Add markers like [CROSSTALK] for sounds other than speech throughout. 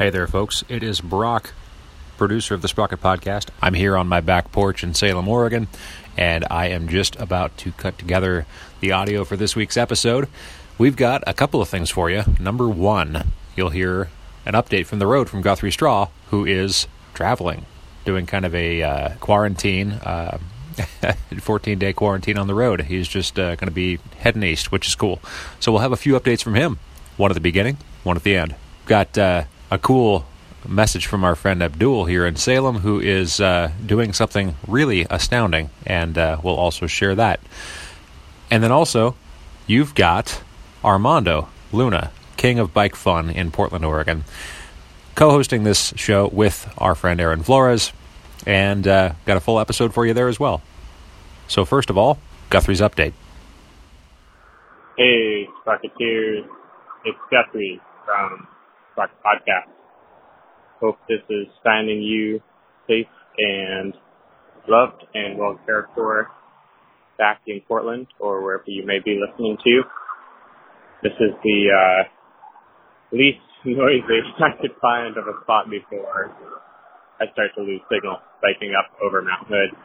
Hey there, folks. It is Brock, producer of the Sprocket Podcast. I'm here on my back porch in Salem, Oregon, and I am just about to cut together the audio for this week's episode. We've got a couple of things for you. Number one, you'll hear an update from the road from Guthrie Straw, who is traveling, doing kind of a uh, quarantine. Uh, [LAUGHS] 14 day quarantine on the road. He's just uh, going to be heading east, which is cool. So we'll have a few updates from him one at the beginning, one at the end. Got uh, a cool message from our friend Abdul here in Salem, who is uh, doing something really astounding, and uh, we'll also share that. And then also, you've got Armando Luna, king of bike fun in Portland, Oregon, co hosting this show with our friend Aaron Flores, and uh, got a full episode for you there as well. So, first of all, Guthrie's update. Hey, Sprocketeers. It's Guthrie from Podcast. Hope this is finding you safe and loved and well cared for back in Portland or wherever you may be listening to. This is the uh, least [LAUGHS] noisy I could find of a spot before I start to lose signal biking up over Mount Hood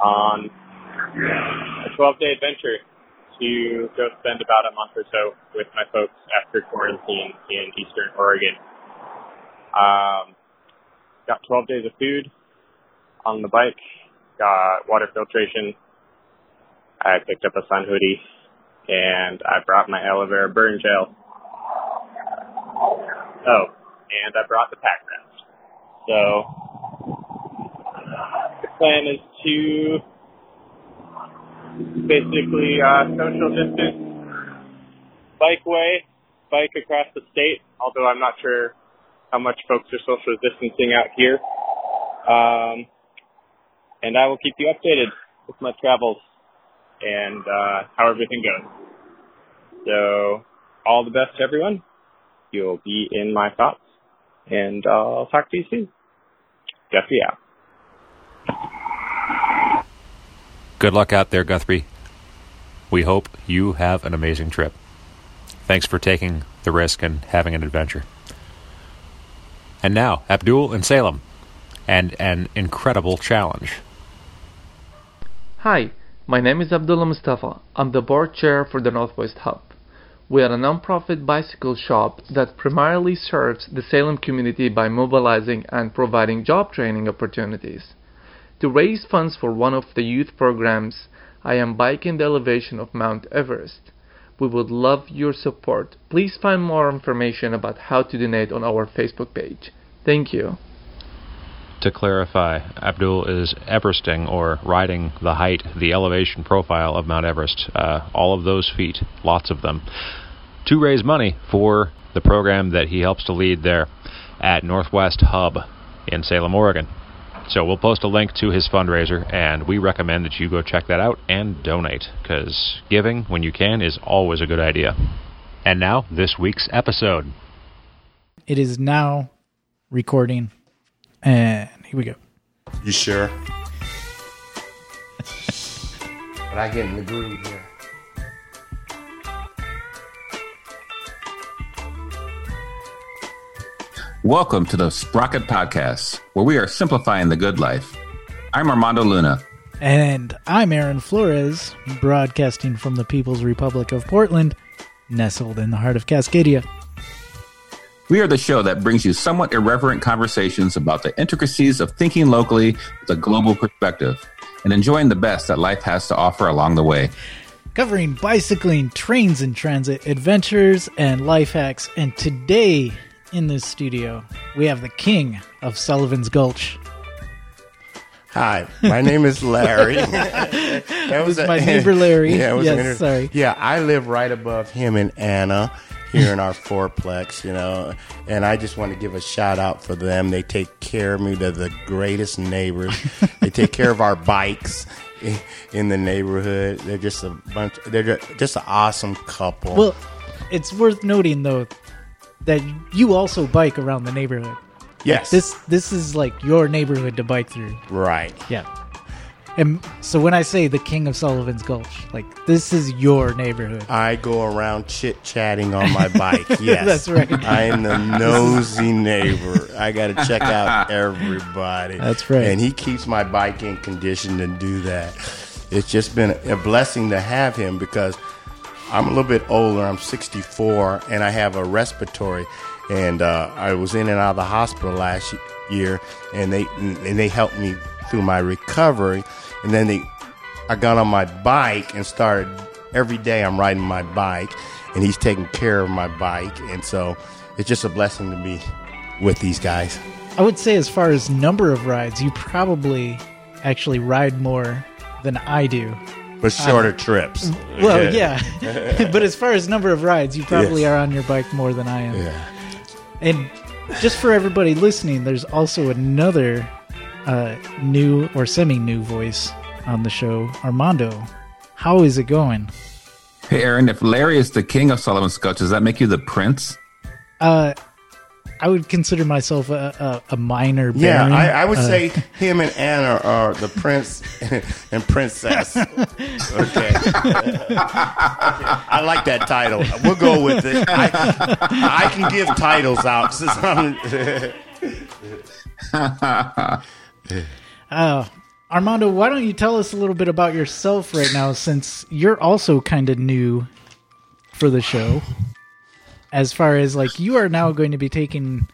on a 12 day adventure to go spend about a month or so with my folks after quarantine in Eastern Oregon. Um, got 12 days of food on the bike, got water filtration. I picked up a sun hoodie and I brought my aloe vera burn gel. Oh, and I brought the pack raft. So the plan is to basically uh, social distance bike way, bike across the state, although I'm not sure how much folks are social distancing out here. Um, and I will keep you updated with my travels and uh, how everything goes. So, all the best, to everyone. You'll be in my thoughts, and I'll talk to you soon. Guthrie out. Good luck out there, Guthrie. We hope you have an amazing trip. Thanks for taking the risk and having an adventure. And now, Abdul in Salem, and an incredible challenge. Hi, my name is Abdullah Mustafa. I'm the board chair for the Northwest Hub. We are a non-profit bicycle shop that primarily serves the Salem community by mobilizing and providing job training opportunities. To raise funds for one of the youth programs, I am biking the elevation of Mount Everest. We would love your support. Please find more information about how to donate on our Facebook page. Thank you. To clarify, Abdul is Everesting or riding the height, the elevation profile of Mount Everest, uh, all of those feet, lots of them, to raise money for the program that he helps to lead there at Northwest Hub in Salem, Oregon. So we'll post a link to his fundraiser, and we recommend that you go check that out and donate, because giving when you can is always a good idea. And now, this week's episode. It is now recording, and here we go. You sure? but I get in the groove here. Welcome to the Sprocket Podcast, where we are simplifying the good life. I'm Armando Luna. And I'm Aaron Flores, broadcasting from the People's Republic of Portland, nestled in the heart of Cascadia. We are the show that brings you somewhat irreverent conversations about the intricacies of thinking locally with a global perspective and enjoying the best that life has to offer along the way. Covering bicycling, trains and transit, adventures, and life hacks. And today in this studio, we have the king of Sullivan's Gulch. Hi, my name is Larry. [LAUGHS] that was my neighbor Larry. Yeah, yes, sorry. Yeah, I live right above him and Anna here in our fourplex, you know, and I just want to give a shout out for them. They take care of me. They're the greatest neighbors. they take care of our bikes in the neighborhood. They're just a bunch. They're just an awesome couple. Well, it's worth noting though that you also bike around the neighborhood. yes, This this is like your neighborhood to bike through. right. Yeah. And so when I say the king of Sullivan's Gulch, like this is your neighborhood. I go around chit chatting on my bike. [LAUGHS] Yes, That's right. I am the [LAUGHS] nosy neighbor. I got to check out [LAUGHS] everybody. That's right. And he keeps my bike in condition to do that. It's just been a blessing to have him because I'm a little bit older. I'm 64, and I have a respiratory. And uh, I was in and out of the hospital last year, and they and they helped me through my recovery. And then they, I got on my bike and started every day. I'm riding my bike, and he's taking care of my bike, and so it's just a blessing to be with these guys. I would say, as far as number of rides, you probably actually ride more than I do. But shorter trips. Well, yeah, [LAUGHS] but as far as number of rides, you probably Yes. are on your bike more than I am. Yeah. And just for everybody listening, there's also another uh, new or semi-new voice on the show, Armando. How is it going? Hey, Aaron, if Larry is the king of Sullivan's Gulch, does that make you the prince? Uh, I would consider myself a, a, a minor Yeah. I, I would Uh, say him and Anna are the prince [LAUGHS] and princess. Okay. I like that title. We'll go with it. I, I can give titles out. since [LAUGHS] I'm- Uh, Armando, why don't you tell us a little bit about yourself right now, since you're also kind of new for the show. As far as like you are now going to be taking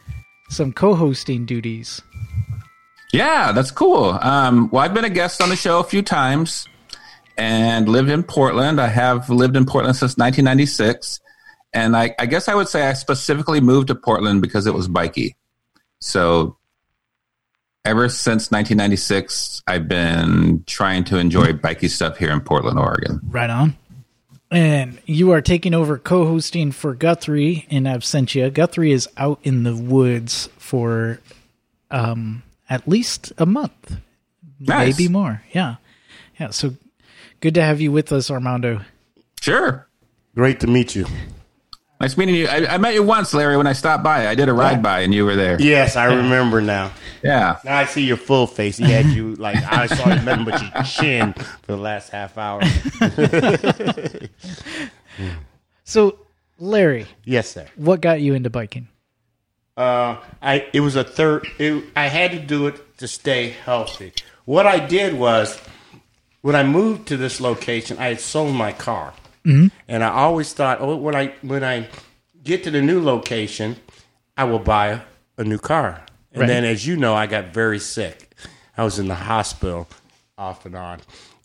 some co-hosting duties. Yeah, that's cool. Um, well, I've been a guest on the show a few times and lived in Portland. I have lived in Portland since 1996. And I, I guess I would say I specifically moved to Portland because it was bikey. So ever since 1996, I've been trying to enjoy bikey stuff here in Portland, Oregon. Right on. And you are taking over co-hosting for Guthrie in Absentia. Guthrie is out in the woods for um, at least a month, Nice. maybe more. Yeah, yeah. So good to have you with us, Armando. Sure. Great to meet you. Nice meeting you. I, I met you once, Larry, when I stopped by. I did a ride by and you were there. Yes, I remember now. Yeah. Now I see your full face. He had you like I saw nothing but your chin for the last half hour. [LAUGHS] So, Larry, Yes, sir. what got you into biking? Uh, I it was a third. It, I had to do it to stay healthy. What I did was, when I moved to this location, I had sold my car, Mm-hmm. and I always thought, oh, when I when I get to the new location, I will buy a, a new car. And Right. then, as you know, I got very sick. I was in the hospital off and on,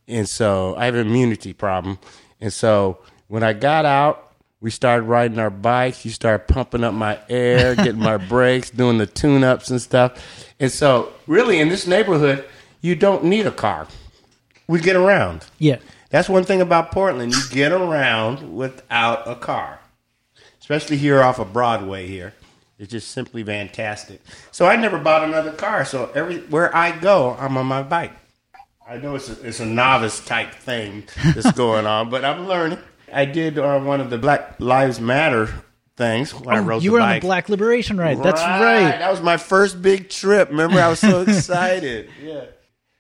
and so I have an immunity problem. And so when I got out, we started riding our bikes. You started pumping up my air, [LAUGHS] getting my brakes, doing the tune ups and stuff. And so, really, in this neighborhood, you don't need a car. We get around. Yeah, That's one thing about Portland. You get around without a car, especially here off of Broadway. Here, it's just simply fantastic. So I never bought another car. So everywhere I go, I'm on my bike. I know it's a, it's a novice type thing that's [LAUGHS] going on, but I'm learning. I did uh, one of the Black Lives Matter things when I Oh, rode you the were on the Black Liberation Ride. That's right. That was my first big trip. Remember, I was so [LAUGHS] excited. Yeah.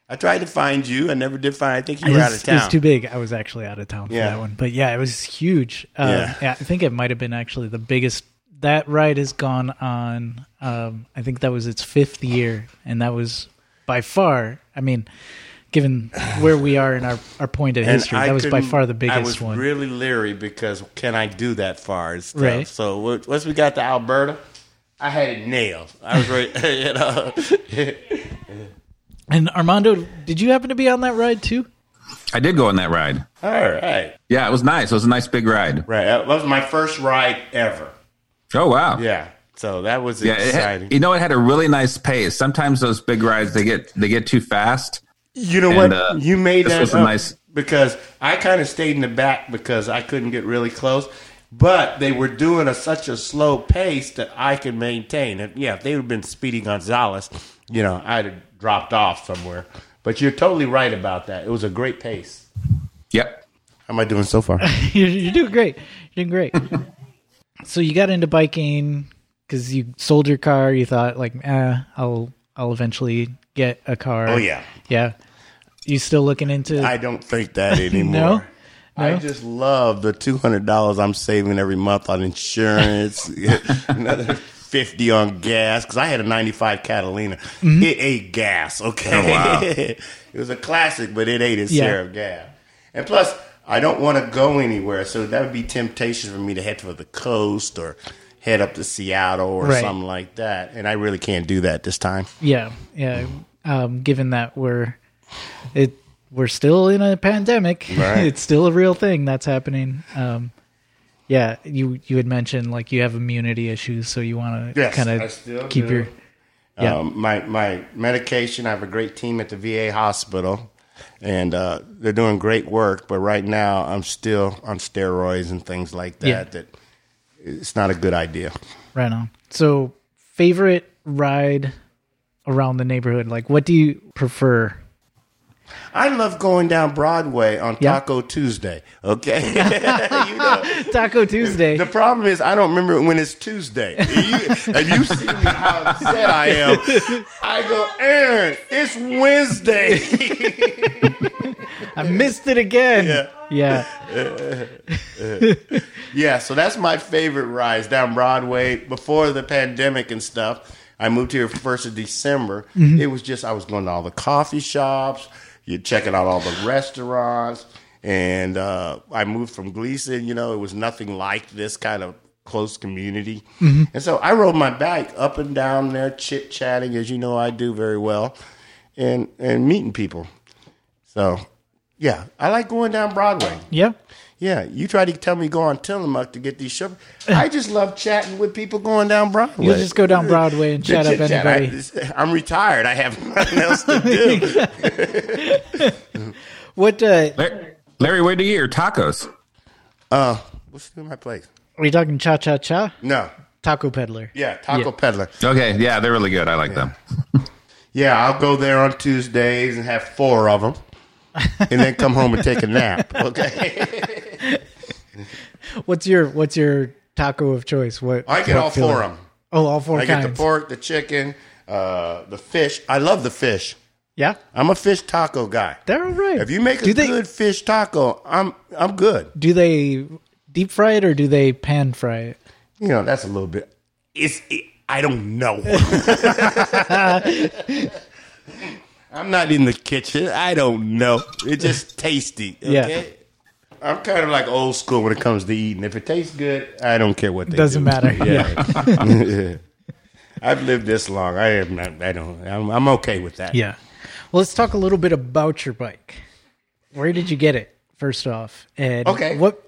I tried to find you. I never did find. I think you were out of town. it's too big. I was actually out of town for Yeah. that one, but yeah, it was huge. Uh, Yeah. I think it might have been actually the biggest. That ride has gone on. Um, I think that was its fifth year, and that was by far. I mean, given where we are in our, our point of And history, I that was by far the I biggest was one. really leery because can I do that far? Right. So once we got to Alberta, I had it nailed. I was ready. [LAUGHS] You know. [LAUGHS] and Armando, did you happen to be on that ride too? I did go on that ride. All right. Yeah, it was nice. It was a nice big ride. Right. That was my first ride ever. Oh, wow. Yeah. So that was Yeah, it exciting. had, you know, it had a really nice pace. Sometimes those big rides they get they get too fast. You know And, what? uh, you made this that was a up nice- because I kind of stayed in the back because I couldn't get really close. But they were doing a, such a slow pace that I could maintain. And yeah, if they would have been Speedy Gonzalez, you know, I'd have dropped off somewhere. But you're totally right about that. It was a great pace. Yep. How am I doing so far? [LAUGHS] you're, you're doing great. You're doing great. [LAUGHS] so you got into biking because you sold your car. You thought like, eh, I'll I'll eventually get a car. oh yeah, yeah. You still looking into? I don't think that [LAUGHS] anymore. I No? I just love the two hundred dollars I'm saving every month on insurance. Another fifty on gas because I had a '95 Catalina. Mm-hmm. It ate gas. Okay, Oh, [LAUGHS] wow. [LAUGHS] it was a classic, but it ate its Yeah. share of gas. And plus, I don't want to go anywhere, so that would be temptation for me to head for the coast or head up to Seattle or Right. something like that. And I really can't do that this time. yeah, yeah. Um, given that we're it we're still in a pandemic, Right. [LAUGHS] it's still a real thing that's happening. Um, yeah, you you had mentioned like you have immunity issues, so you want to Yes, kind of keep do. your yeah. Um, my my medication. I have a great team at the VA hospital, and uh, they're doing great work. But right now, I'm still on steroids and things like that. Yeah. That it's not a good idea. Right on. So, favorite ride around the neighborhood? Like, what do you prefer? I love going down Broadway on Yeah. Taco Tuesday. Okay, [LAUGHS] [LAUGHS] you know. Taco Tuesday. The problem is I don't remember when it's Tuesday. [LAUGHS] You, and you see me how upset I am. I go, Aaron, it's Wednesday. I missed it again. Yeah. Yeah. Yeah, so that's my favorite rides down Broadway. Before the pandemic and stuff, I moved here first of December. Mm-hmm. It was just I was going to all the coffee shops, you're checking out all the restaurants, and uh, I moved from Glisan. You know, it was nothing like this kind of close community, and so I rode my bike up and down there, chit chatting as you know I do very well, and and meeting people. So, yeah, I like going down Broadway. Yeah. Yeah, you try to tell me go on Tillamook to get these shows. I just love chatting with people going down Broadway. You just go down Broadway and chat up anybody. [LAUGHS] I, am retired. I have nothing else to do. [LAUGHS] What uh, Larry, Larry, where do you get your tacos? uh, what's in my place? are you talking? Cha cha cha. No. Taco peddler. Yeah, Taco Yeah. Peddler. Okay, yeah, they're really good. I like them. [LAUGHS] Yeah, I'll go there on Tuesdays and have four of them, and then come home and take a nap. Okay. [LAUGHS] What's your What's your taco of choice? What I get what all filling? four of them. Oh, all four I get the pork, the chicken, uh, the fish. I love the fish. Yeah, I'm a fish taco guy. they're all right. If you make a do they good fish taco, I'm I'm good. do they deep fry it or do they pan fry it? You know, that's a little bit. It's. It, I don't know. [LAUGHS] [LAUGHS] I'm not in the kitchen. I don't know. It's just tasty. Yeah. I'm kind of like old school when it comes to eating. If it tastes good, I don't care what they Doesn't do. matter. [LAUGHS] [LAUGHS] [LAUGHS] Yeah. I've lived this long. I am not. I don't. I'm, I'm okay with that. Yeah. Well, let's talk a little bit about your bike. Where did you get it? First off, and Okay. what,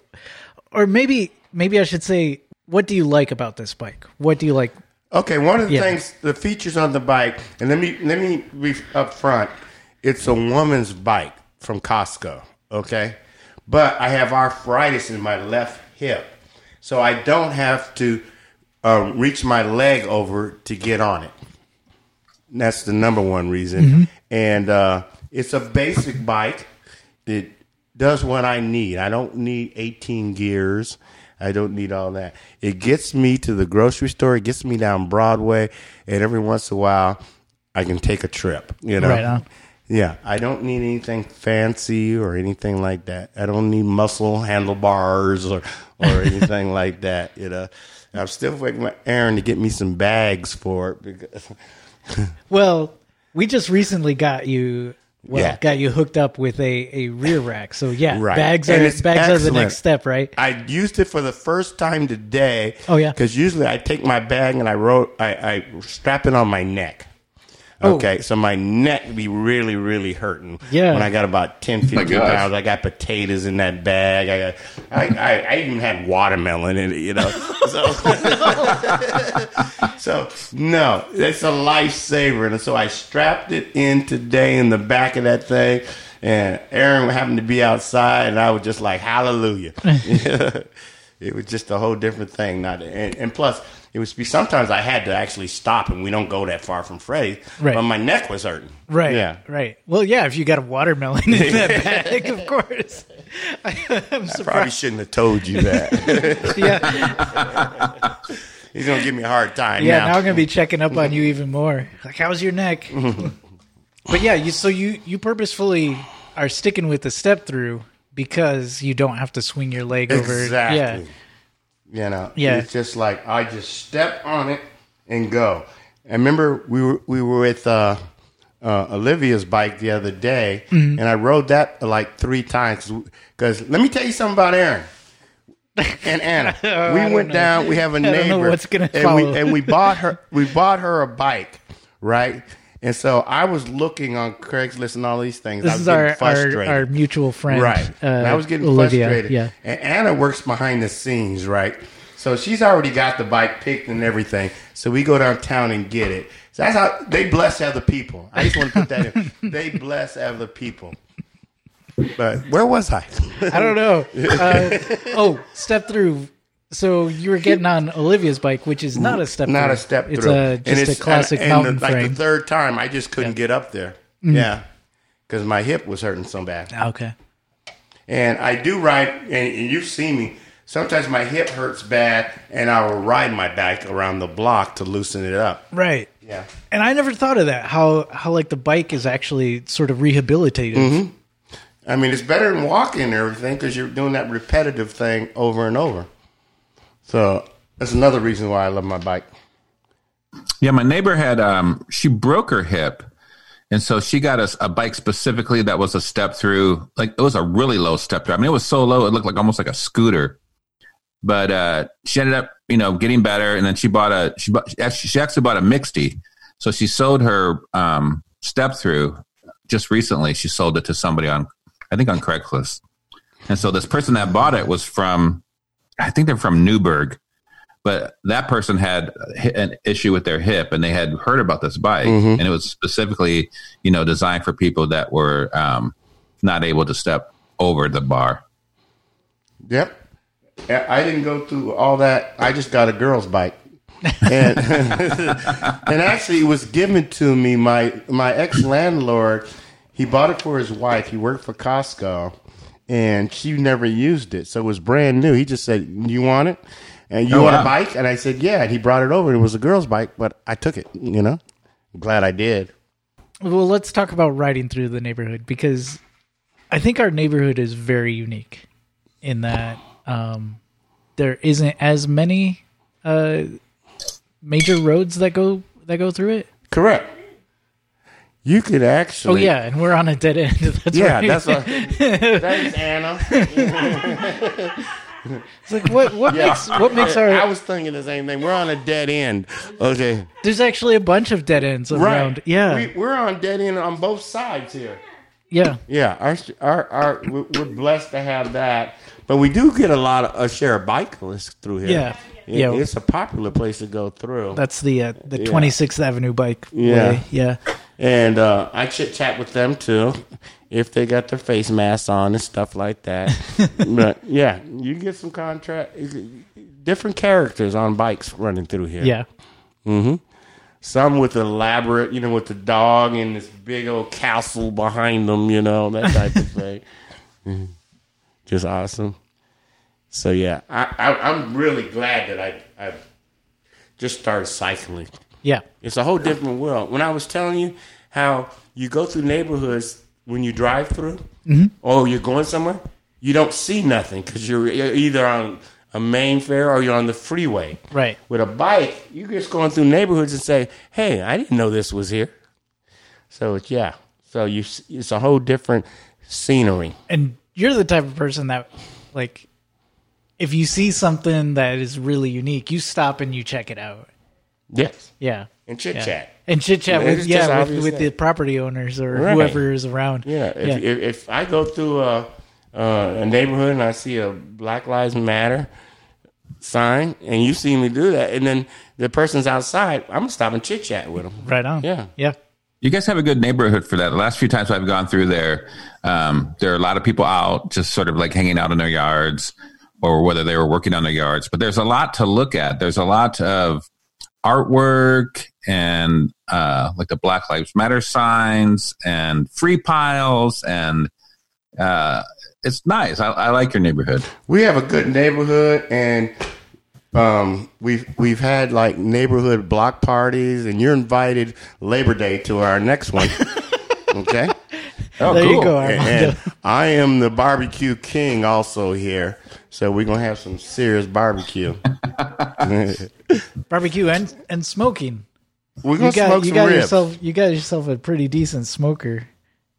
or maybe maybe I should say, what do you like about this bike? What do you like? Okay, one of the Yeah. things, the features on the bike, and let me let me be up front. It's a woman's bike from Costco. Okay, but I have arthritis in my left hip, so I don't have to uh, reach my leg over to get on it. That's the number one reason, and uh, it's a basic bike. It does what I need. I don't need 18 gears. I don't need all that. It gets me to the grocery store. It gets me down Broadway, and every once in a while, I can take a trip. You know, Right on. Yeah. I don't need anything fancy or anything like that. I don't need muscle handlebars or or [LAUGHS] anything like that. You know, I'm still waiting for Aaron to get me some bags for it because [LAUGHS] Well, we just recently got you. Well, Yeah. got you hooked up with a, a rear rack. So yeah, Right. bags And are bags are the next step, right? I used it for the first time today. Oh, yeah? because usually I take my bag and I wrote I, I strap it on my neck. Oh. Okay, so my neck be really, really hurting. Yeah. When I got about 10, 15 gosh. pounds, I got potatoes in that bag. I got, I, I, I even had watermelon in it, you know. So, [LAUGHS] so no, it's a lifesaver. And so I strapped it in today in the back of that thing. And Aaron happened to be outside, and I was just like, hallelujah. [LAUGHS] [LAUGHS] it was just a whole different thing. Not and, and plus, it was be sometimes I had to actually stop, and we don't go that far from Freddie. Right. But my neck was hurting. Right. Yeah. Right. Well, yeah. If you got a watermelon in that [LAUGHS] bag, of course. [LAUGHS] I'm Probably shouldn't have told you that. [LAUGHS] Yeah. He's gonna give me a hard time. Yeah. now. Now I'm gonna be checking up on you even more. Like, how's your neck? But yeah, you so you you purposefully are sticking with the step through because you don't have to swing your leg over. Exactly. Yeah. You know, Yeah. It's just like I just step on it and go. And remember, we were we were with uh, uh, Olivia's bike the other day, Mm-hmm. and I rode that like three times. Because let me tell you something about Aaron [LAUGHS] and Anna. I we went down. We have a I neighbor. what's gonna and follow. we and we bought her. We bought her a bike, right? And so I was looking on Craigslist and all these things. I This was is getting our, our frustrated. our mutual friend, Right. Uh, and I was getting Olivia. frustrated. Yeah. And Anna works behind the scenes, right? So she's already got the bike picked and everything. So we go downtown and get it. So that's how they bless other people. I just want to put that in. [LAUGHS] They bless other people. But where was I? I don't know. [LAUGHS] Uh, oh, step through. So you were getting on Olivia's bike, which is not a step. Not through. a step It's through. a just a classic and, mountain and the, like the third time, I just couldn't get up there. Yeah, because my hip was hurting so bad. okay. And I do ride, and, and you've seen me. Sometimes my hip hurts bad, and I will ride my bike around the block to loosen it up. Right. Yeah. And I never thought of that. How how like the bike is actually sort of rehabilitative. Mm-hmm. I mean, it's better than walking and everything because you're doing that repetitive thing over and over. So that's another reason why I love my bike. Yeah, my neighbor had um she broke her hip. And so she got us a, bike specifically that was a step through. Like it was a really low step through. I mean, it was so low it looked like almost like a scooter. But uh she ended up, you know, getting better and then she bought a she bought she actually bought a mixte. So she sold her um step through just recently. She sold it to somebody on I think on Craigslist. And so this person that bought it was from I think they're from Newberg but that person had an issue with their hip and they had heard about this bike and it was specifically you know designed for people that were um, not able to step over the bar Yep. I didn't go through all that. I just got a girl's bike. and, [LAUGHS] and actually, it was given to me. My my ex landlord, he bought it for his wife. He worked for Costco, and she never used it, so it was brand new. He just said, "You want it? And you Oh, want wow. a bike?" And I said, "Yeah." And he brought it over. It was a girl's bike, but I took it. You know, I'm glad I did. Well, let's talk about riding through the neighborhood because I think our neighborhood is very unique in that um, there isn't as many uh, major roads that go that go through it. Correct. You could actually. Oh yeah, and we're on a dead end. [LAUGHS] That's Yeah, right. that's [LAUGHS] what. Thanks, Anna. [LAUGHS] It's like what what makes what makes I was thinking the same thing. We're on a dead end. Okay. there's actually a bunch of dead ends around. Yeah, We, we're on dead end on both sides here. yeah, Yeah. Our, our, our, we're blessed to have that. But we do get a lot of a share of bicyclists through here. Yeah. It- Yeah. It's a popular place to go through. that's the uh, the Yeah. 26th Avenue bike. Yeah. way. yeah. And uh, I chit chat with them too, if they got their face masks on and stuff like that. [LAUGHS] but yeah, you get some contract, different characters on bikes running through here. Yeah. Some with elaborate, you know, with the dog and this big old castle behind them, you know, that type of thing. [LAUGHS] Mhm. Just awesome. So yeah, I, I, I'm really glad that I I just started cycling. Yeah. It's a whole different world. When I was telling you how you go through neighborhoods when you drive through, mm-hmm. or you're going somewhere, you don't see nothing because you're, you're either on a main fare or you're on the freeway. Right. With a bike, you're just going through neighborhoods and say, "Hey, I didn't know this was here." So it's yeah. So you, it's a whole different scenery. and you're the type of person that like if you see something that is really unique you stop and you check it out Yes, yeah and chit yeah. chat. and chit chat Yeah, with yeah with, with the property owners or Right. whoever is around Yeah, if, yeah. If, if I go through a, uh, a neighborhood and I see a Black Lives Matter sign, and you see me do that, and then the person's outside, I'm gonna stop and chit chat with them. right on Yeah. yeah You guys have a good neighborhood for that. The last few times I've gone through there, um, there are a lot of people out, just sort of like hanging out in their yards, or whether they were working on their yards. But there's a lot to look at. There's a lot of artwork and uh, like the Black Lives Matter signs and free piles, and uh, it's nice. I, I like your neighborhood. We have a good neighborhood, and um, we've we've had like neighborhood block parties, and you're invited Labor Day to our next one. [LAUGHS] Okay. Oh, there you cool. go, And, and I am the barbecue king also here. So we're gonna have some serious barbecue. [LAUGHS] Barbecue and and smoking. We're gonna You got smoke you some got ribs. yourself you got yourself a pretty decent smoker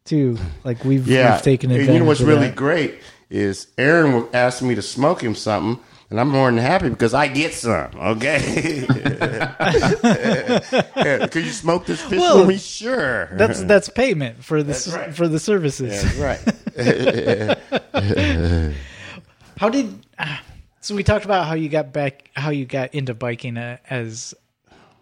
too. Like we've, yeah. we've taken And advantage. you know what's really that. great is Aaron will ask me to smoke him something, and I'm more than happy because I get some. Okay. [LAUGHS] could you smoke this fish Well, for me? Sure. That's that's payment for the s right. for the services. That's right. [LAUGHS] How did ah, [SIGHS] so we talked about how you got back how you got into biking uh, as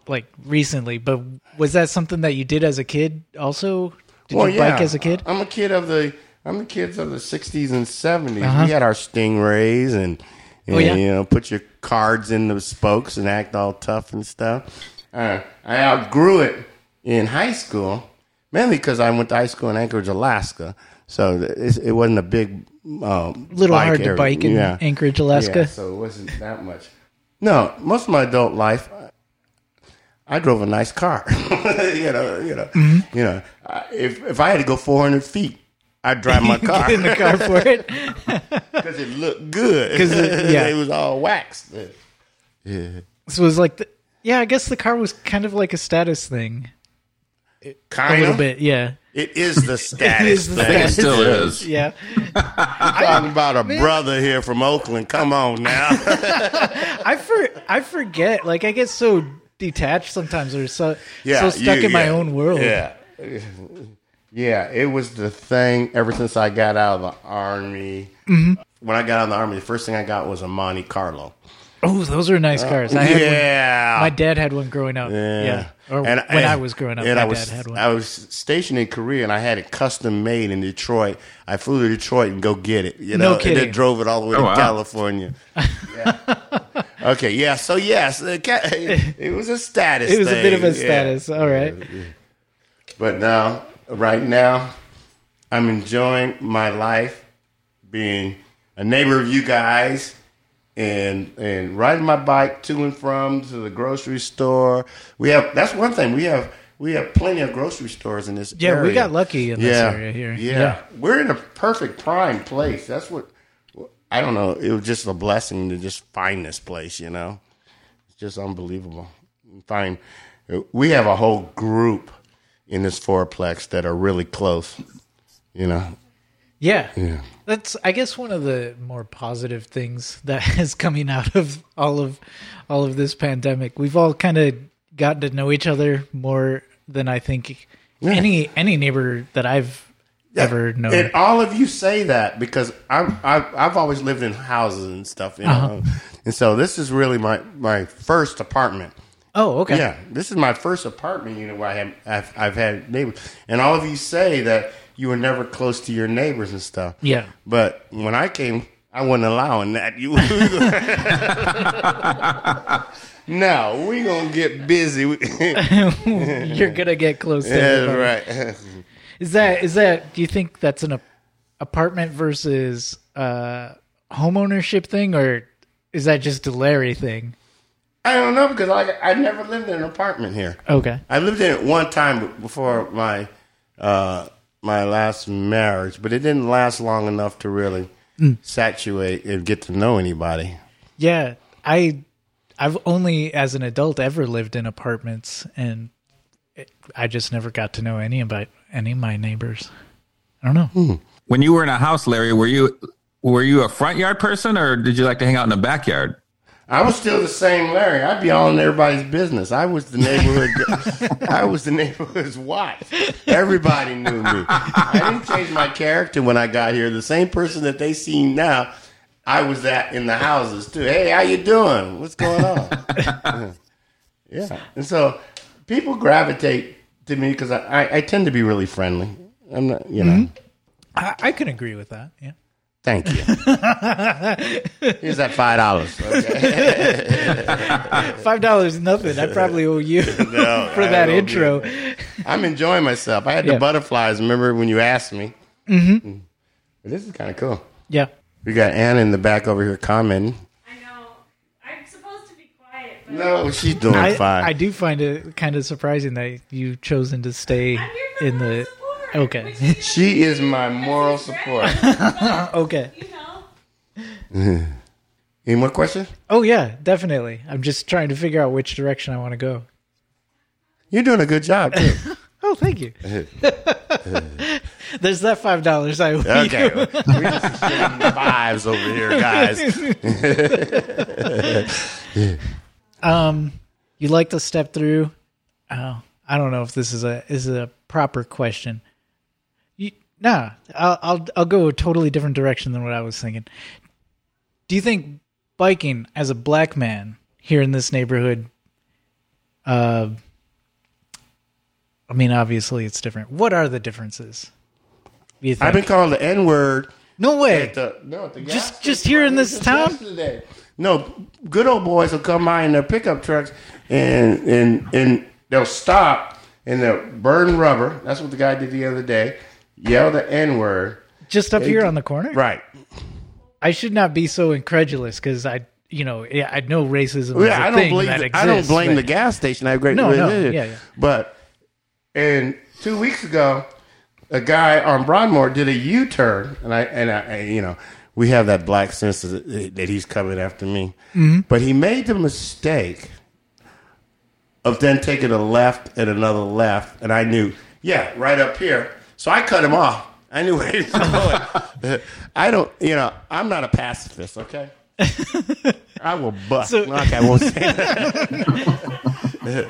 like recently, but was that something that you did as a kid also? Did well, you yeah. bike as a kid? I'm a kid of the. I'm the kids of the '60s and '70s. Uh-huh. We had our Stingrays and, and Oh, yeah? you know, put your cards in the spokes and act all tough and stuff. Uh, I outgrew it in high school, mainly because I went to high school in Anchorage, Alaska. So it wasn't a big, um, Little hard to bike in Yeah. Anchorage, Alaska. Yeah, so it wasn't that much. No, most of my adult life, I drove a nice car. [LAUGHS] you know, you know, Mm-hmm. you know. If if I had to go 400 feet, I'd drive my [LAUGHS] car Get in the car for it. [LAUGHS] because it looked good. 'Cause it- yeah. it was all waxed. Yeah, So it was like, the, yeah, I guess the car was kind of like a status thing, a kind little bit. Yeah, It is the [LAUGHS] status is the thing. It still is. yeah. I'm Talking about a brother here from Oakland. Come on now. [LAUGHS] I for I forget. Like I get so detached sometimes, or so yeah, so stuck you- in my own world. Yeah. Yeah, it was the thing ever since I got out of the army. Mm-hmm. When I got out of the army, the first thing I got was a Monte Carlo. Oh, those are nice uh, cars. I had one. yeah. My dad had one growing up. Yeah, yeah. or when I was growing up, and my I was, dad had one. I was stationed in Korea, and I had it custom made in Detroit. I flew to Detroit and go get it. You No know, and then drove it all the way Oh, to wow. California. Yeah. okay, yeah. So yes, [LAUGHS] it was a status. it was a bit of a thing, yeah. status. All right. But now, right now, I'm enjoying my life, being a neighbor of you guys, and and riding my bike to and from to the grocery store. We have that's one thing we have. We have plenty of grocery stores in this Yeah, area. we got lucky in this area here. Yeah. Yeah. we're in a perfect prime place. That's what I don't know. It was just a blessing to just find this place. You know, it's just unbelievable. Find we have a whole group in this fourplex that are really close. You know, Yeah. Yeah. That's I guess one of the more positive things that [LAUGHS] is coming out of all of all of this pandemic. We've all kind of gotten to know each other more than I think any any neighbor that I've ever known. And all of you say that because I'm, I've, I've always lived in houses and stuff, you know. Uh-huh. And so this is really my, my first apartment. oh, okay. Yeah, this is my first apartment unit where I have I've, I've had neighbors, and all of you say that you were never close to your neighbors and stuff. Yeah. but when I came, I wasn't allowing that. You, [LAUGHS] no, we gonna get busy. [LAUGHS] You're gonna get close to. That's right. [LAUGHS] Is that is that? Do you think that's an ap- apartment versus uh, home ownership thing, or is that just a Larry thing? I don't know because I I never lived in an apartment here. Okay. I lived in it one time before my uh, my last marriage, but it didn't last long enough to really hmm. saturate and get to know anybody. Yeah, I I've only as an adult ever lived in apartments, and it, I just never got to know any about any of my neighbors. I don't know. Hmm. When you were in a house, Larry, were you were you a front yard person or did you like to hang out in the backyard? I was still the same Larry. I'd be all in everybody's business. I was the neighborhood. [LAUGHS] I was the neighborhood's wife. Everybody knew me. I didn't change my character when I got here. The same person that they see now, I was that in the houses too. Hey, how you doing? What's going on? [LAUGHS] yeah, and so people gravitate to me because I, I, I tend to be really friendly. I'm not, you know. Mm-hmm. I, I can agree with that. Yeah. Thank you. [LAUGHS] Here's that five dollars. Okay. [LAUGHS] Five dollars, nothing. I probably owe you [LAUGHS] for I that don't intro. I'm enjoying myself. I had Yeah. the butterflies. Remember when you asked me? Mm-hmm. This is kind of cool. Yeah. We got Anna in the back over here commenting. I know. I'm supposed to be quiet, No, she's doing I, fine. I do find it kind of surprising that you've chosen to stay I'm here for in the the support. Okay. [LAUGHS] She is my moral support. [LAUGHS] okay. [LAUGHS] Any more questions? Oh yeah, definitely. I'm just trying to figure out which direction I want to go. You're doing a good job. Too. Oh, thank you. There's that five dollars I owe Okay, you. we're just exchanging vibes over here, guys. Um, you like to step through? Oh, I don't know if this is a is a proper question. Nah, I'll, I'll I'll go a totally different direction than what I was thinking. Do you think biking as a black man here in this neighborhood? Uh, I mean, obviously it's different. What are the differences? Do you think? I've been called the N word no way. at the no at the Just- just here in this town? yesterday. No, good old boys will come by in their pickup trucks and and and they'll stop and they'll burn rubber. That's what the guy did the other day. Yell the N word. Just up here on the corner. Right. I should not be so incredulous because I, you know, yeah, I know racism is Yeah, I don't that the- exists. I don't blame but- the gas station. I have great. No, no, yeah, yeah. But and two weeks ago, a guy on Broadmoor did a U turn, and I and I, you know, we have that black sense that, that he's coming after me. Mm-hmm. But he made the mistake of then taking a left and another left, and I knew, yeah, right up here. So I cut him off. I knew where he was going. [LAUGHS] I don't, you know, I'm not a pacifist. Okay. I will bust. So- okay, I won't say that. [LAUGHS]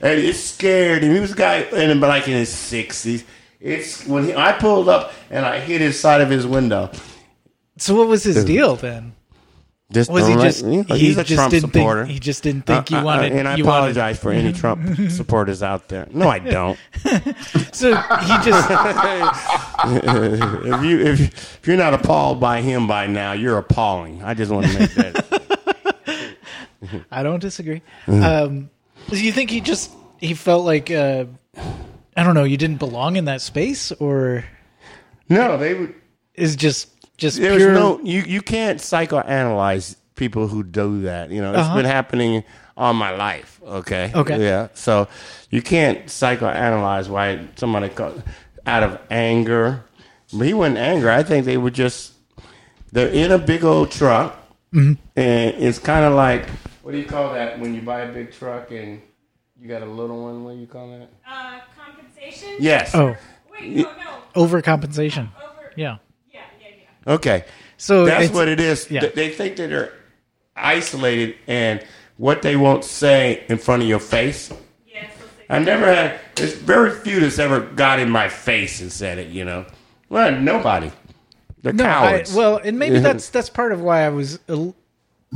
and it scared him. He was a guy in like in his sixties. It's when he, I pulled up and I hit his side of his window. So what was his deal then? Just Was he don't like- just you know, he he's a just Trump didn't supporter. think he just didn't think you Uh, uh, wanted and I you wanted apologize for any [LAUGHS] Trump supporters out there. No, I don't. [LAUGHS] so he just [LAUGHS] if you if, if you're not appalled by him by now, you're appalling. I just want to make that. I don't disagree. Um, do you think he just he felt like uh, I don't know you didn't belong in that space or no, they would. is just just There's pure no you. You can't psychoanalyze people who do that. You know, it's Uh-huh. been happening all my life. Okay. Okay. Yeah. So you can't psychoanalyze why somebody called out of anger. But he wasn't angry. I think they were just they're in a big old truck, Mm-hmm. and it's kind of like what do you call that when you buy a big truck and you got a little one? What do you call that? Uh, compensation. Yes. oh Wait, no, no. overcompensation. Over. Yeah. Okay. So That's what it is. yeah. They think that they're isolated and what they won't say in front of your face. Yes. let's I never had. There's very few that's ever got in my face and said it. You know, well, nobody. They're No, I, cowards. well, and maybe that's that's part of why I was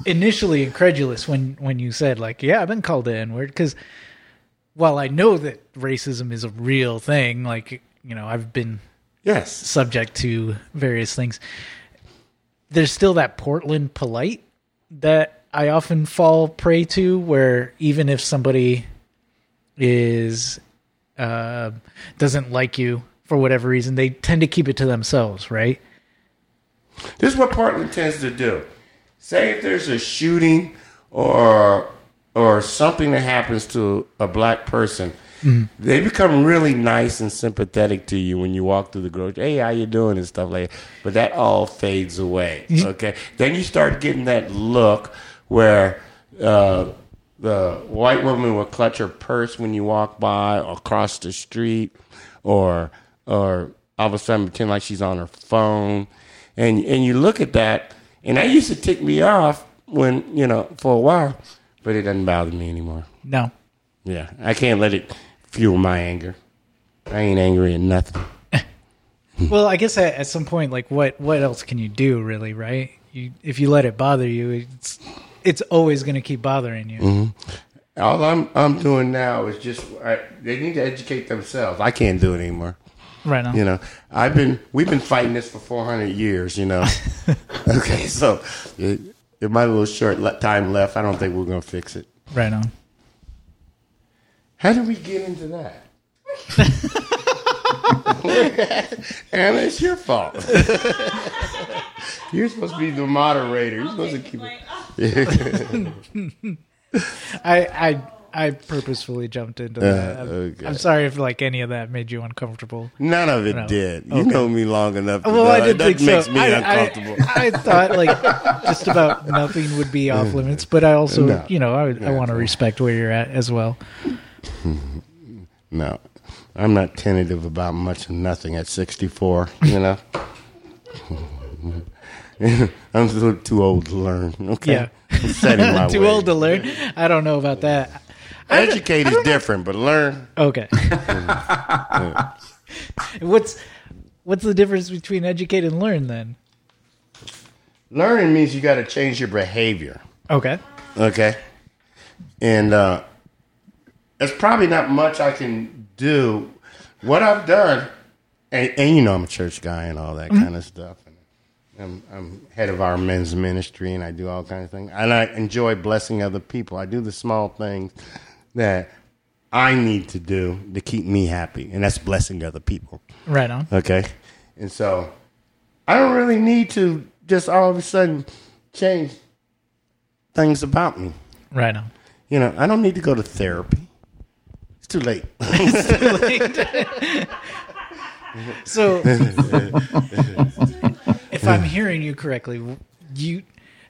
initially incredulous when when you said like, yeah, I've been called the N word because while I know that racism is a real thing, like you know, I've been yes. subject to various things. There's still that Portland polite that I often fall prey to, where even if somebody is uh, doesn't like you for whatever reason, they tend to keep it to themselves, right? This is what Portland tends to do. Say if there's a shooting or or something that happens to a black person, they become really nice and sympathetic to you when you walk through the grocery. Hey, how you doing and stuff like that. But that all fades away. Okay, then you start getting that look where uh, the white woman will clutch her purse when you walk by or across the street, or or all of a sudden pretend like she's on her phone, and and you look at that, and that used to tick me off when you know for a while, but it doesn't bother me anymore. No. Yeah, I can't let it fuel my anger. I ain't angry at nothing. [LAUGHS] Well, I guess at, at some point, like what what else can you do, really, right? You if you let it bother you, it's it's always going to keep bothering you. Mm-hmm. All I'm I'm doing now is just I, they need to educate themselves. I can't do it anymore. Right now, You know, I've been we've been fighting this for 400 years. You know, [LAUGHS] okay, so it, in my little short time left, I don't think we're gonna fix it. right now. How did we get into that? [LAUGHS] Anna, it's your fault. You're supposed to be the moderator. You're supposed to keep it. [LAUGHS] I I I purposefully jumped into Uh, that. I'm, okay. I'm sorry if like any of that made you uncomfortable. None of it No. did. You Okay. know me long enough. To Well, know I didn't that think makes so. me I, uncomfortable. I, I thought like just about nothing would be off limits, but I also, No. you know, I, I want to respect where you're at as well. [LAUGHS] no, I'm not tentative about much of nothing at 64. You know, [LAUGHS] I'm a little too old to learn. Okay, Yeah. I'm setting my [LAUGHS] Too way. old to learn. I don't know about that. Educate is different, but learn. Okay. what's what's the difference between educate and learn then? Learning means you got to change your behavior. Okay. Okay. And uh, there's probably not much I can do. What I've done, and, and you know, I'm a church guy and all that mm-hmm. kind of stuff. And I'm, I'm head of our men's ministry, and I do all kinds of things. And I enjoy blessing other people. I do the small things that I need to do to keep me happy, and that's blessing other people. Right on. Okay. And so I don't really need to just all of a sudden change things about me. Right on. You know, I don't need to go to therapy. It's too late. [LAUGHS] [LAUGHS] So, [LAUGHS] if I'm hearing you correctly, you,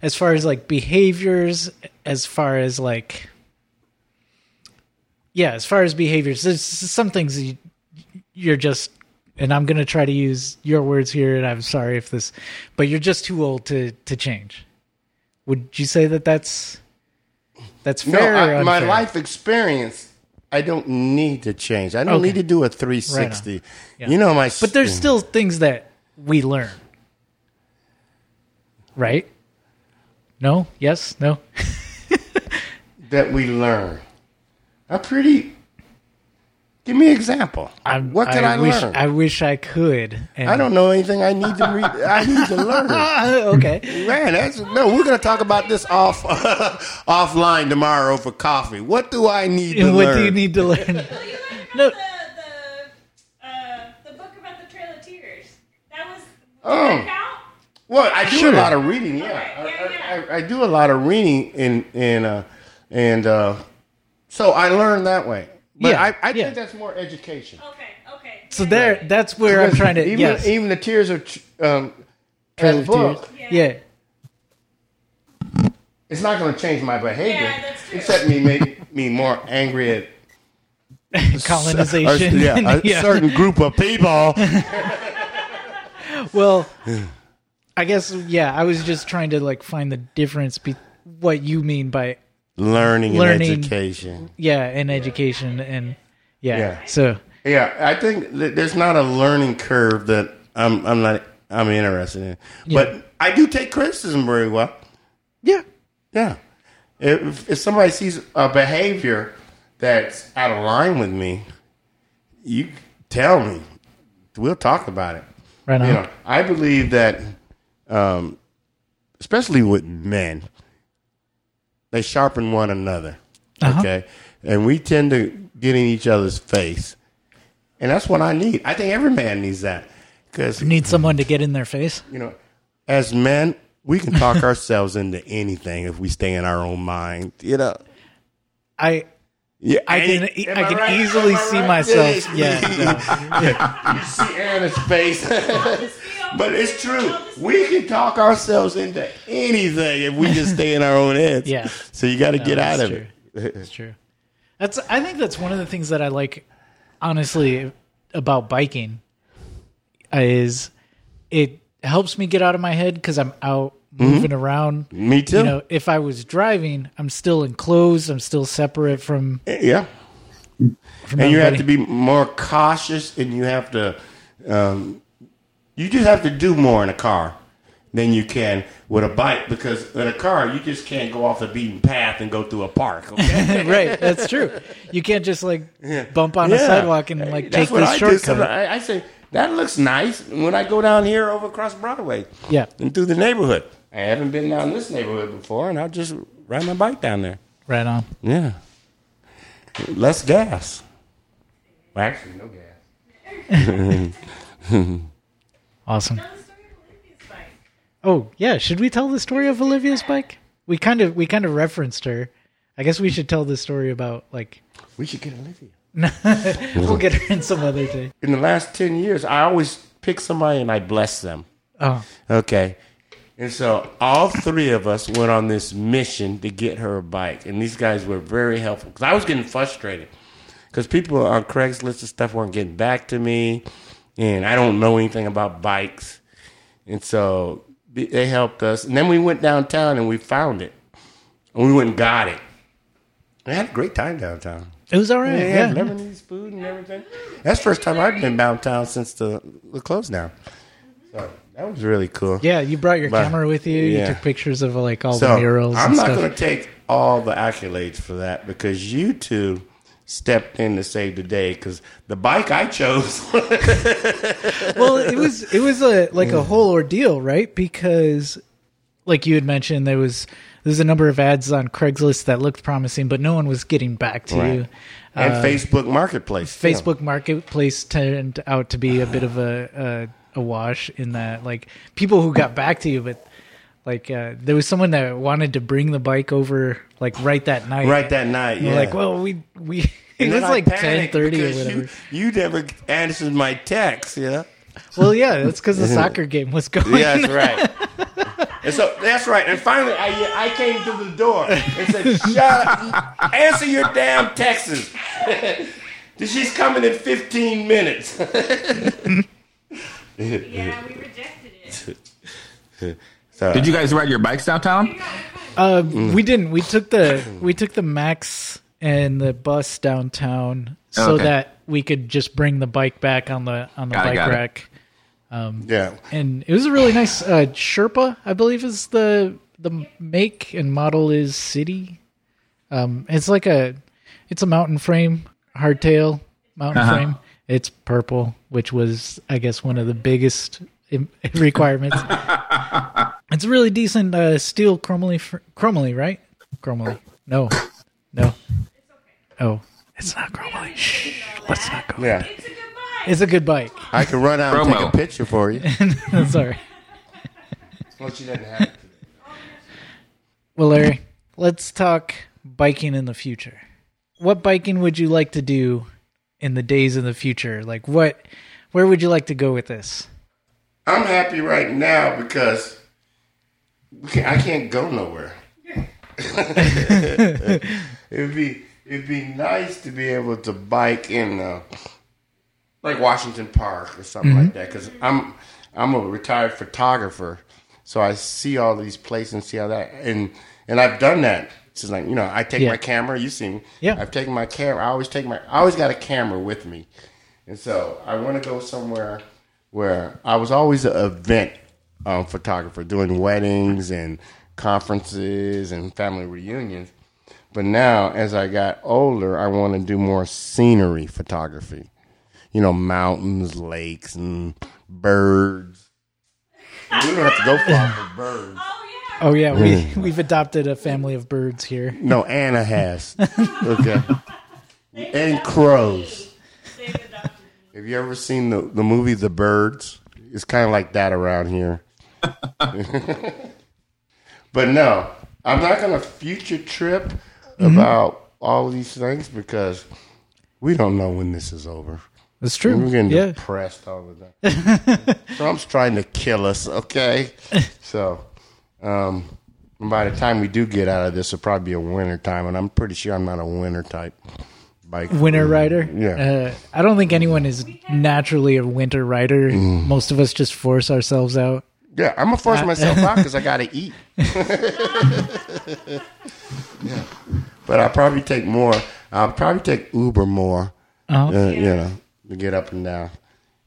as far as like behaviors, as far as like, yeah, as far as behaviors, there's some things you, you're just, and I'm gonna try to use your words here, and I'm sorry if this, but you're just too old to to change. Would you say that that's that's no, fair? or I, my life experience, I don't need to change. I don't Okay. need to do a 360. Right Yeah. You know, my. But there's still things that we learn. Right? No? Yes? No? [LAUGHS] that we learn. A pretty. Give me an example. I'm, what can I, wish, learn? I wish I could. And, I don't know anything I need to read. I need to learn. [LAUGHS] okay. Man, that's no. We're gonna talk about this off [LAUGHS] offline tomorrow for coffee. What do I need to And what learn? do you need to learn? You learned No. the, the, uh, the book about the Trail of Tears. That was, did Oh. that? Well, I do Sure. a lot of reading. Yeah, Okay, yeah, I, yeah. I, I, I do a lot of reading, in in uh, and uh, so I learned that way. But Yeah, I, I yeah. think that's more education. Okay, okay. So there, that's where I'm trying to. even yes. even the tears of ch- um, Trail that of book, Tears. Yeah. it's not going to change my behavior. Yeah, that's true. Except me make me more angry at [LAUGHS] Colonization. a, [LAUGHS] yeah, a [LAUGHS] Yeah. certain group of people. Well, I guess yeah. I was just trying to like find the difference be what you mean by learning, Learning. and education. yeah, and education and yeah. Yeah. So Yeah, I think that there's not a learning curve that I'm I'm not I'm interested in. Yeah. But I do take criticism very well. yeah, Yeah. If if somebody sees a behavior that's out of line with me, you tell me. We'll talk about it. right on. You know, I believe that, um, especially with men, they sharpen one another. Uh-huh. Okay, and we tend to get in each other's face, and that's what I need. I think every man needs that because you Need someone to get in their face. you know, as men, we can talk [LAUGHS] ourselves into anything if we stay in our own mind. You know. I Yeah, I can e- I can right? easily I see right? myself. Yeah, [LAUGHS] you see Anna's face. [LAUGHS] but it's true. We can talk ourselves into anything if we just stay in our own heads. [LAUGHS] Yeah. So you got to get out of true. it. That's true. That's I think that's one of the things that I like honestly about biking is it helps me get out of my head cuz I'm out moving around. Me too. You know, if I was driving, I'm still enclosed, I'm still separate from yeah. from And you have to be more cautious, and you have to, um, you just have to do more in a car than you can with a bike because in a car you just can't go off the beaten path and go through a park. Okay. [LAUGHS] right, that's true. You can't just like bump on a sidewalk and like That's take this I shortcut. I, I say that looks nice when I go down here over across Broadway Yeah, and through the neighborhood. I haven't been down this neighborhood before, and I'll just ride my bike down there. right on. Yeah, less gas. Well, actually, no gas. [LAUGHS] Awesome. Tell the story of Olivia's bike. Oh yeah, should we tell the story of Olivia's bike? We kind of we kind of referenced her. I guess we should tell this story about like We should get Olivia. [LAUGHS] we'll get her in some other day. In the last 10 years, I always pick somebody and I bless them. Oh, Okay. And so all three of us went on this mission to get her a bike. And these guys were very helpful because I was getting frustrated because people on Craigslist and stuff weren't getting back to me. And I don't know anything about bikes. And so they- they helped us. And then we went downtown and we found it. And we went and got it. We had a great time downtown. it was all right. They Yeah, had Lebanese food and everything. That's the first time I've been downtown since the, the close down. So that was really cool. yeah. You brought your But- camera with you. You took pictures of like all So the murals. I'm and not going to take all the accolades for that because you two stepped in to save the day because the bike I chose. [LAUGHS] well, it was it was a like a whole ordeal, right? Because like you had mentioned, there was there's a number of ads on Craigslist that looked promising, but no one was getting back to Right. you. and Uh, Facebook Marketplace. Facebook Marketplace turned out to be a bit of a a, a wash in that like people who got back to you, but like uh, there was someone that wanted to bring the bike over like right that night. right that night. You're Yeah. like, well, we we it was like ten panicked thirty or whatever. You, you never answered my text. Yeah. Well, yeah, that's because the [LAUGHS] soccer game was going. Yeah, that's right. And so that's right. And finally, I I came to the door and said, "Shut up! Answer your damn texts." [LAUGHS] She's coming in 15 minutes. [LAUGHS] Yeah, we rejected it. So, Did you guys ride your bikes downtown? Uh, Mm. We didn't. We took the we took the Max and the bus downtown so Okay. that we could just bring the bike back on the on the Got it, bike it. rack. Yeah. And it was a really nice uh, Sherpa, I believe, is the the make and model is City. Um, it's like a it's a mountain frame hardtail mountain Uh-huh. frame. It's purple, which was I guess one of the biggest [LAUGHS] requirements. [LAUGHS] it's a really decent uh, steel chromoly fr- chromoly, right? Chromoly. No, no. Oh, it's not chromoly. Shh, let's not go. Yeah. It's a good bike. It's a good bike. I can run out and take Promo. a picture for you. [LAUGHS] Sorry. Well, she doesn't have it. Well, Larry, let's talk biking in the future. What biking would you like to do in the days in the future? Like, what, where would you like to go with this? I'm happy right now because we can't, I can't go nowhere. [LAUGHS] it'd be it'd be nice to be able to bike in uh, like Washington Park or something like that because I'm I'm a retired photographer, so I see all these places and see how that and and I've done that. It's like you know I take Yeah. my camera. You see, me? Yeah. I've taken my camera. I always take my I always got a camera with me, and so I want to go somewhere where I was always an event um, photographer, doing weddings and conferences and family reunions. But now, as I got older, I want to do more scenery photography. You know, mountains, lakes, and birds. We don't have to go far for birds. Oh yeah. Oh yeah, we we've adopted a family of birds here. No, Anna has. [LAUGHS] Okay. And crows. They've. Have you ever seen the, the movie The Birds? It's kind of like that around here. [LAUGHS] but no, I'm not going to future trip about all these things because we don't know when this is over. That's true. We're getting yeah, depressed all the time. [LAUGHS] Trump's trying to kill us, okay? [LAUGHS] So, um, by the time we do get out of this, it'll probably be a winter time, and I'm pretty sure I'm not a winter type bike. winter rider. Yeah. uh, I don't think anyone is naturally a winter rider. Most of us just force ourselves out. Yeah, I'm gonna force myself out [LAUGHS] because I gotta eat. [LAUGHS] yeah, but I'll probably take more. I'll probably take Uber more. Oh. uh, you know, to get up and down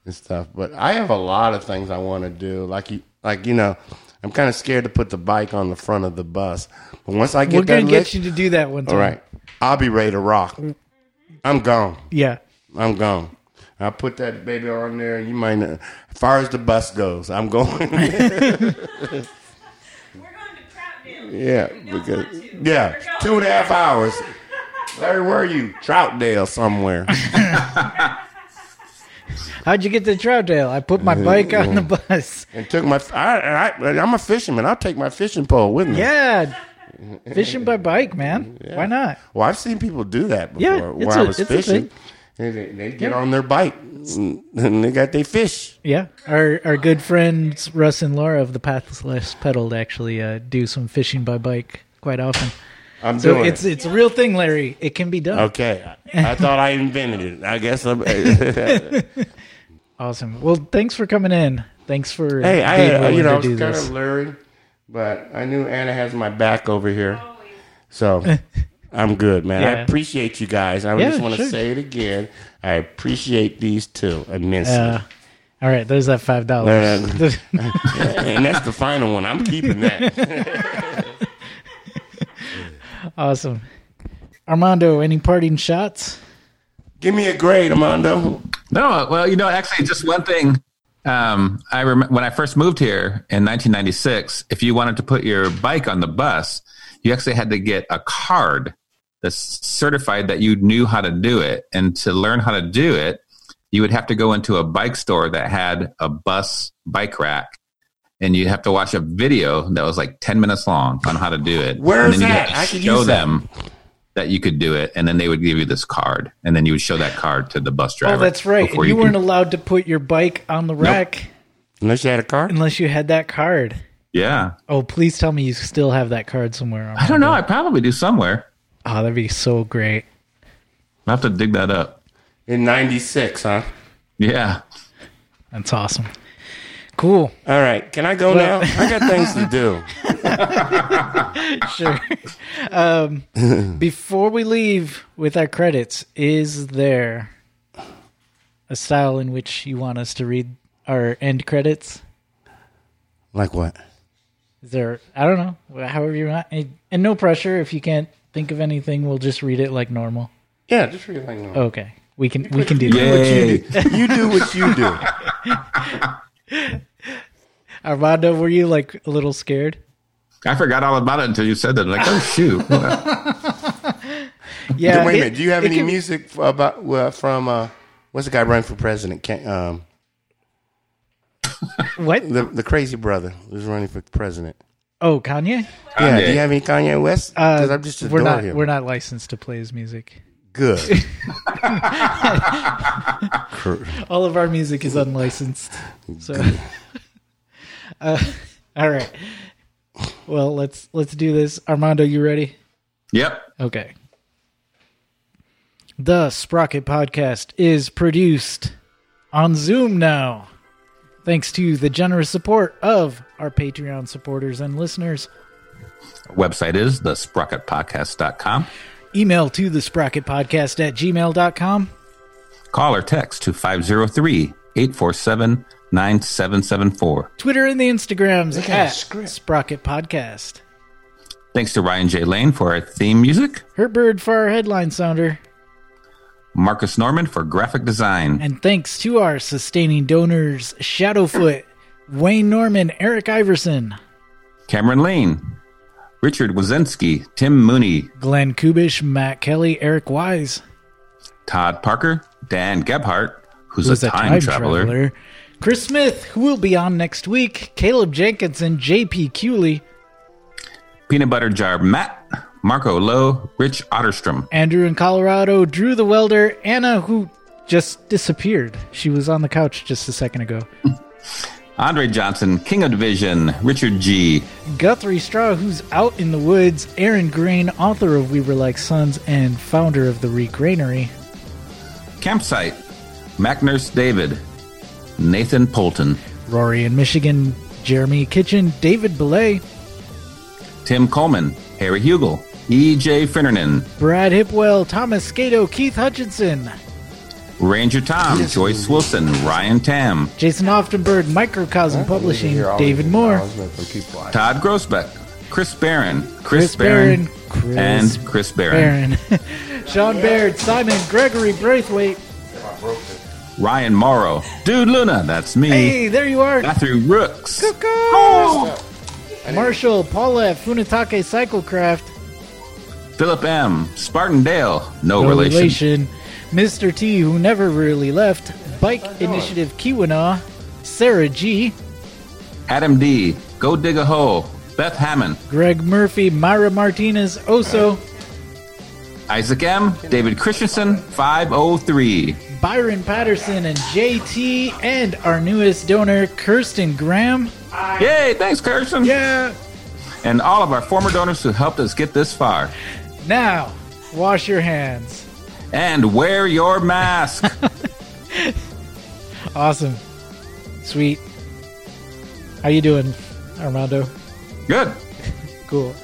and stuff. But I have a lot of things I want to do. Like you, like you know, I'm kind of scared to put the bike on the front of the bus. But once I get We're gonna get you to do that one time. all right, I'll be ready to rock. I'm gone. Yeah. I'm gone. I put that baby on there. You might not. As far as the bus goes, I'm going. [LAUGHS] We're going to [LAUGHS] Troutdale. Yeah, because yeah, two and a half hours. Larry, where are you? Troutdale somewhere. [LAUGHS] How'd you get to Troutdale? I put my uh, bike on the uh, bus. and took my. I, I, I'm a fisherman. I'll take my fishing pole with me. Yeah. Fishing by bike, man. Why not? Well, I've seen people do that before. Yeah, where it's was fishing, thing. and they, they get on their bike and they got their fish. Yeah, our our good friends Russ and Laura of the Pathless Pedaled actually uh, do some fishing by bike quite often. I'm So doing it's it. it's a real thing, Larry. It can be done. Okay, [LAUGHS] I thought I invented it. I guess I'm. [LAUGHS] Awesome. Well, thanks for coming in. Thanks for hey, I being had, willing you know, I was kind this. of Larry, but I knew Anna has my back over here, so [LAUGHS] I'm good, man. I appreciate you guys. I Yeah, just want to sure. say it again. I appreciate these two immensely. Uh, all right, there's that five dollars. Uh, [LAUGHS] and that's the final one. I'm keeping that. [LAUGHS] awesome. Armando, any parting shots? Give me a grade, Armando. No, well, you know, actually, just one thing. Um, I rem- when I first moved here in 1996, if you wanted to put your bike on the bus, you actually had to get a card that's certified that you knew how to do it. And to learn how to do it, you would have to go into a bike store that had a bus bike rack, and you'd have to watch a video that was like 10 minutes long on how to do it. Where's and then that? you'd I have to could show use that. them that you could do it, and then they would give you this card, and then you would show that card to the bus oh, driver. Oh, that's right. before And you, could- weren't allowed to put your bike on the rack Unless you had a car. unless you had that card. Yeah. Oh, please tell me you still have that card somewhere. I don't know. I probably do somewhere. Oh, that'd be so great. I'll have to dig that up. In 96, huh? Yeah. That's awesome. Cool. All right. Can I go Well- now? I got things to do. [LAUGHS] Sure. um, [LAUGHS] before we leave with our credits, is there a style in which you want us to read our end credits? Like what? Is there? I don't know. However you want, and and no pressure. If you can't think of anything, we'll just read it like normal. Yeah, just read it like normal. Okay, we can we can do You do that. what you do. You do what you do. [LAUGHS] Armando, were you like a little scared? I forgot all about it until you said that. I'm Like, oh, shoot. [LAUGHS] Yeah. Wait a it- minute. Do you have any can- music about uh, from uh, what's the guy running for president? Can, um, What? the the crazy brother who's running for president. Oh, Kanye. Yeah. Kanye. Do you have any Kanye West? Because Uh, I'm just we're not him. we're not licensed to play his music. good. [LAUGHS] All of our music is unlicensed. So, [LAUGHS] uh, [LAUGHS] all right. Well, let's let's do this. Armando, you ready? yep. Okay. The Sprocket Podcast is produced on Zoom now, thanks to the generous support of our Patreon supporters and listeners. Our website is the sprocketpodcast.com. Email to the Sprocket Podcast at gmail.com. Call or text to 503 847 9774. Twitter and the Instagrams at at. Sprocket Podcast. Thanks to Ryan J. Lane for our theme music, Hurtbird for our headline sounder. Marcus Norman for graphic design, And thanks to our sustaining donors Shadowfoot, Wayne Norman, Eric Iverson, Cameron Lane, Richard Wazinski, Tim Mooney, Glenn Kubish, Matt Kelly, Eric Wise, Todd Parker, Dan Gebhart, who's, who's a time, traveler, Chris Smith, who will be on next week, Caleb Jenkinson, JP Cooley, Peanut Butter Jar Matt, Marco Lowe, Rich Otterstrom, Andrew in Colorado, Drew the Welder, Anna, who just disappeared. She was on the couch just a second ago. [LAUGHS] Andre Johnson, King of Division, Richard G, Guthrie Straw, who's out in the woods, Aaron Grain, author of We Were Like Sons and founder of the Regranary, Campsite, Mac Nurse David, Nathan Polton, Rory in Michigan, Jeremy Kitchen, David Belay, Tim Coleman, Harry Hugel, E.J. Finnernan, Brad Hipwell, Thomas Skato, Keith Hutchinson, Ranger Tom, Joyce Wilson, Ryan Tam, Jason Oftenberg, Microcosm Publishing, David Moore, Todd Grossbeck, Chris Barron, Chris, Chris Barron, Barron, Chris and Chris Barron, Aaron, [LAUGHS] Sean Baird, Simon Gregory Braithwaite. Ryan Morrow, Dude Luna, that's me, Hey, there you are. Matthew Rooks, oh! Marshall, Paula, Funatake Cyclecraft, Philip M, Spartan Dale, no, no relation, relation. Mr. T, who never really left, Bike oh, Initiative Kiwana, Sarah G, Adam D, Go Dig a Hole, Beth Hammond, Greg Murphy, Myra Martinez, Oso, Isaac M, David Christensen, 503. Byron Patterson, and JT, and our newest donor, Kirsten Graham. Yay, thanks, Kirsten. Yeah. And all of our former donors who helped us get this far. Now, wash your hands. And wear your mask. [LAUGHS] Awesome. Sweet. How you doing, Armando? Good. Cool.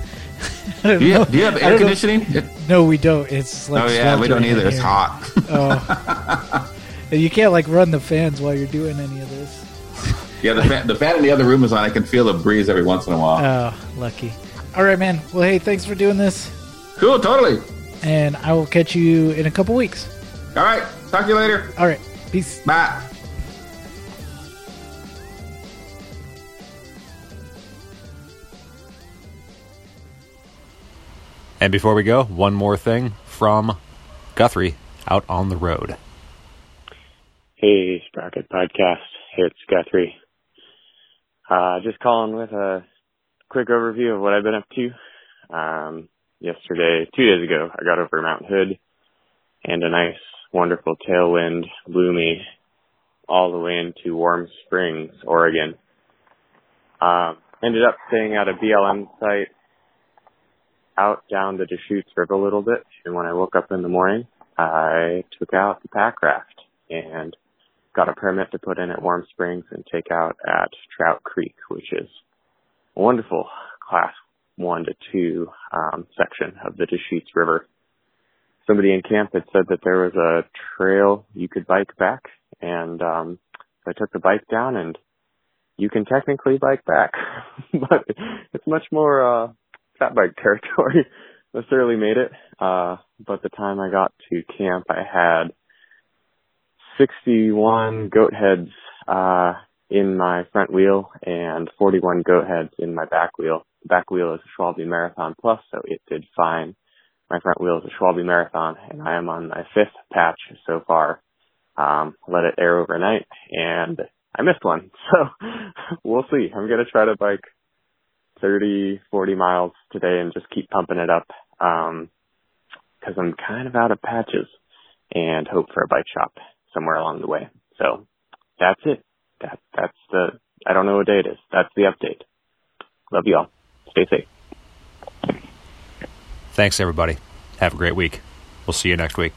Do you, do you have air don't know- conditioning? No, we don't. It's like oh, yeah, we don't either. It's hot. Oh. [LAUGHS] And you can't like run the fans while you're doing any of this. yeah, the fan, the fan in the other room is on. I can feel the breeze every once in a while. Oh, lucky. All right, man. Well, hey, thanks for doing this, cool, totally. and I will catch you in a couple weeks. All right, talk to you later. All right, peace. Bye. And before we go, one more thing from Guthrie out on the road. Hey, Sprocket Podcast. Hey, it's Guthrie. Uh, just calling with a quick overview of what I've been up to. Um, yesterday, two days ago, I got over Mount Hood and a nice, wonderful tailwind blew me all the way into Warm Springs, Oregon. Um, ended up staying at a BLM site out down the Deschutes River a little bit. And when I woke up in the morning, I took out the pack raft and got a permit to put in at Warm Springs and take out at Trout Creek, which is a wonderful class one to two um, section of the Deschutes River. Somebody in camp had said that there was a trail you could bike back, and um, I took the bike down, and you can technically bike back, [LAUGHS] but it's much more uh, fat bike territory. [LAUGHS] Necessarily made it, uh, but the time I got to camp, I had 61 goat heads uh, in my front wheel and 41 goat heads in my back wheel. Back wheel is a Schwalbe Marathon Plus, so it did fine. My front wheel is a Schwalbe Marathon, and I am on my fifth patch so far. Um, let it air overnight, and I missed one. [LAUGHS] So we'll see. I'm going to try to bike 30, 40 miles today and just keep pumping it up um, because I'm kind of out of patches and hope for a bike shop somewhere along the way. So that's it. That that's the I don't know what day it is. That's the update. Love you all. Stay safe. Thanks, everybody. Have a great week. We'll see you next week.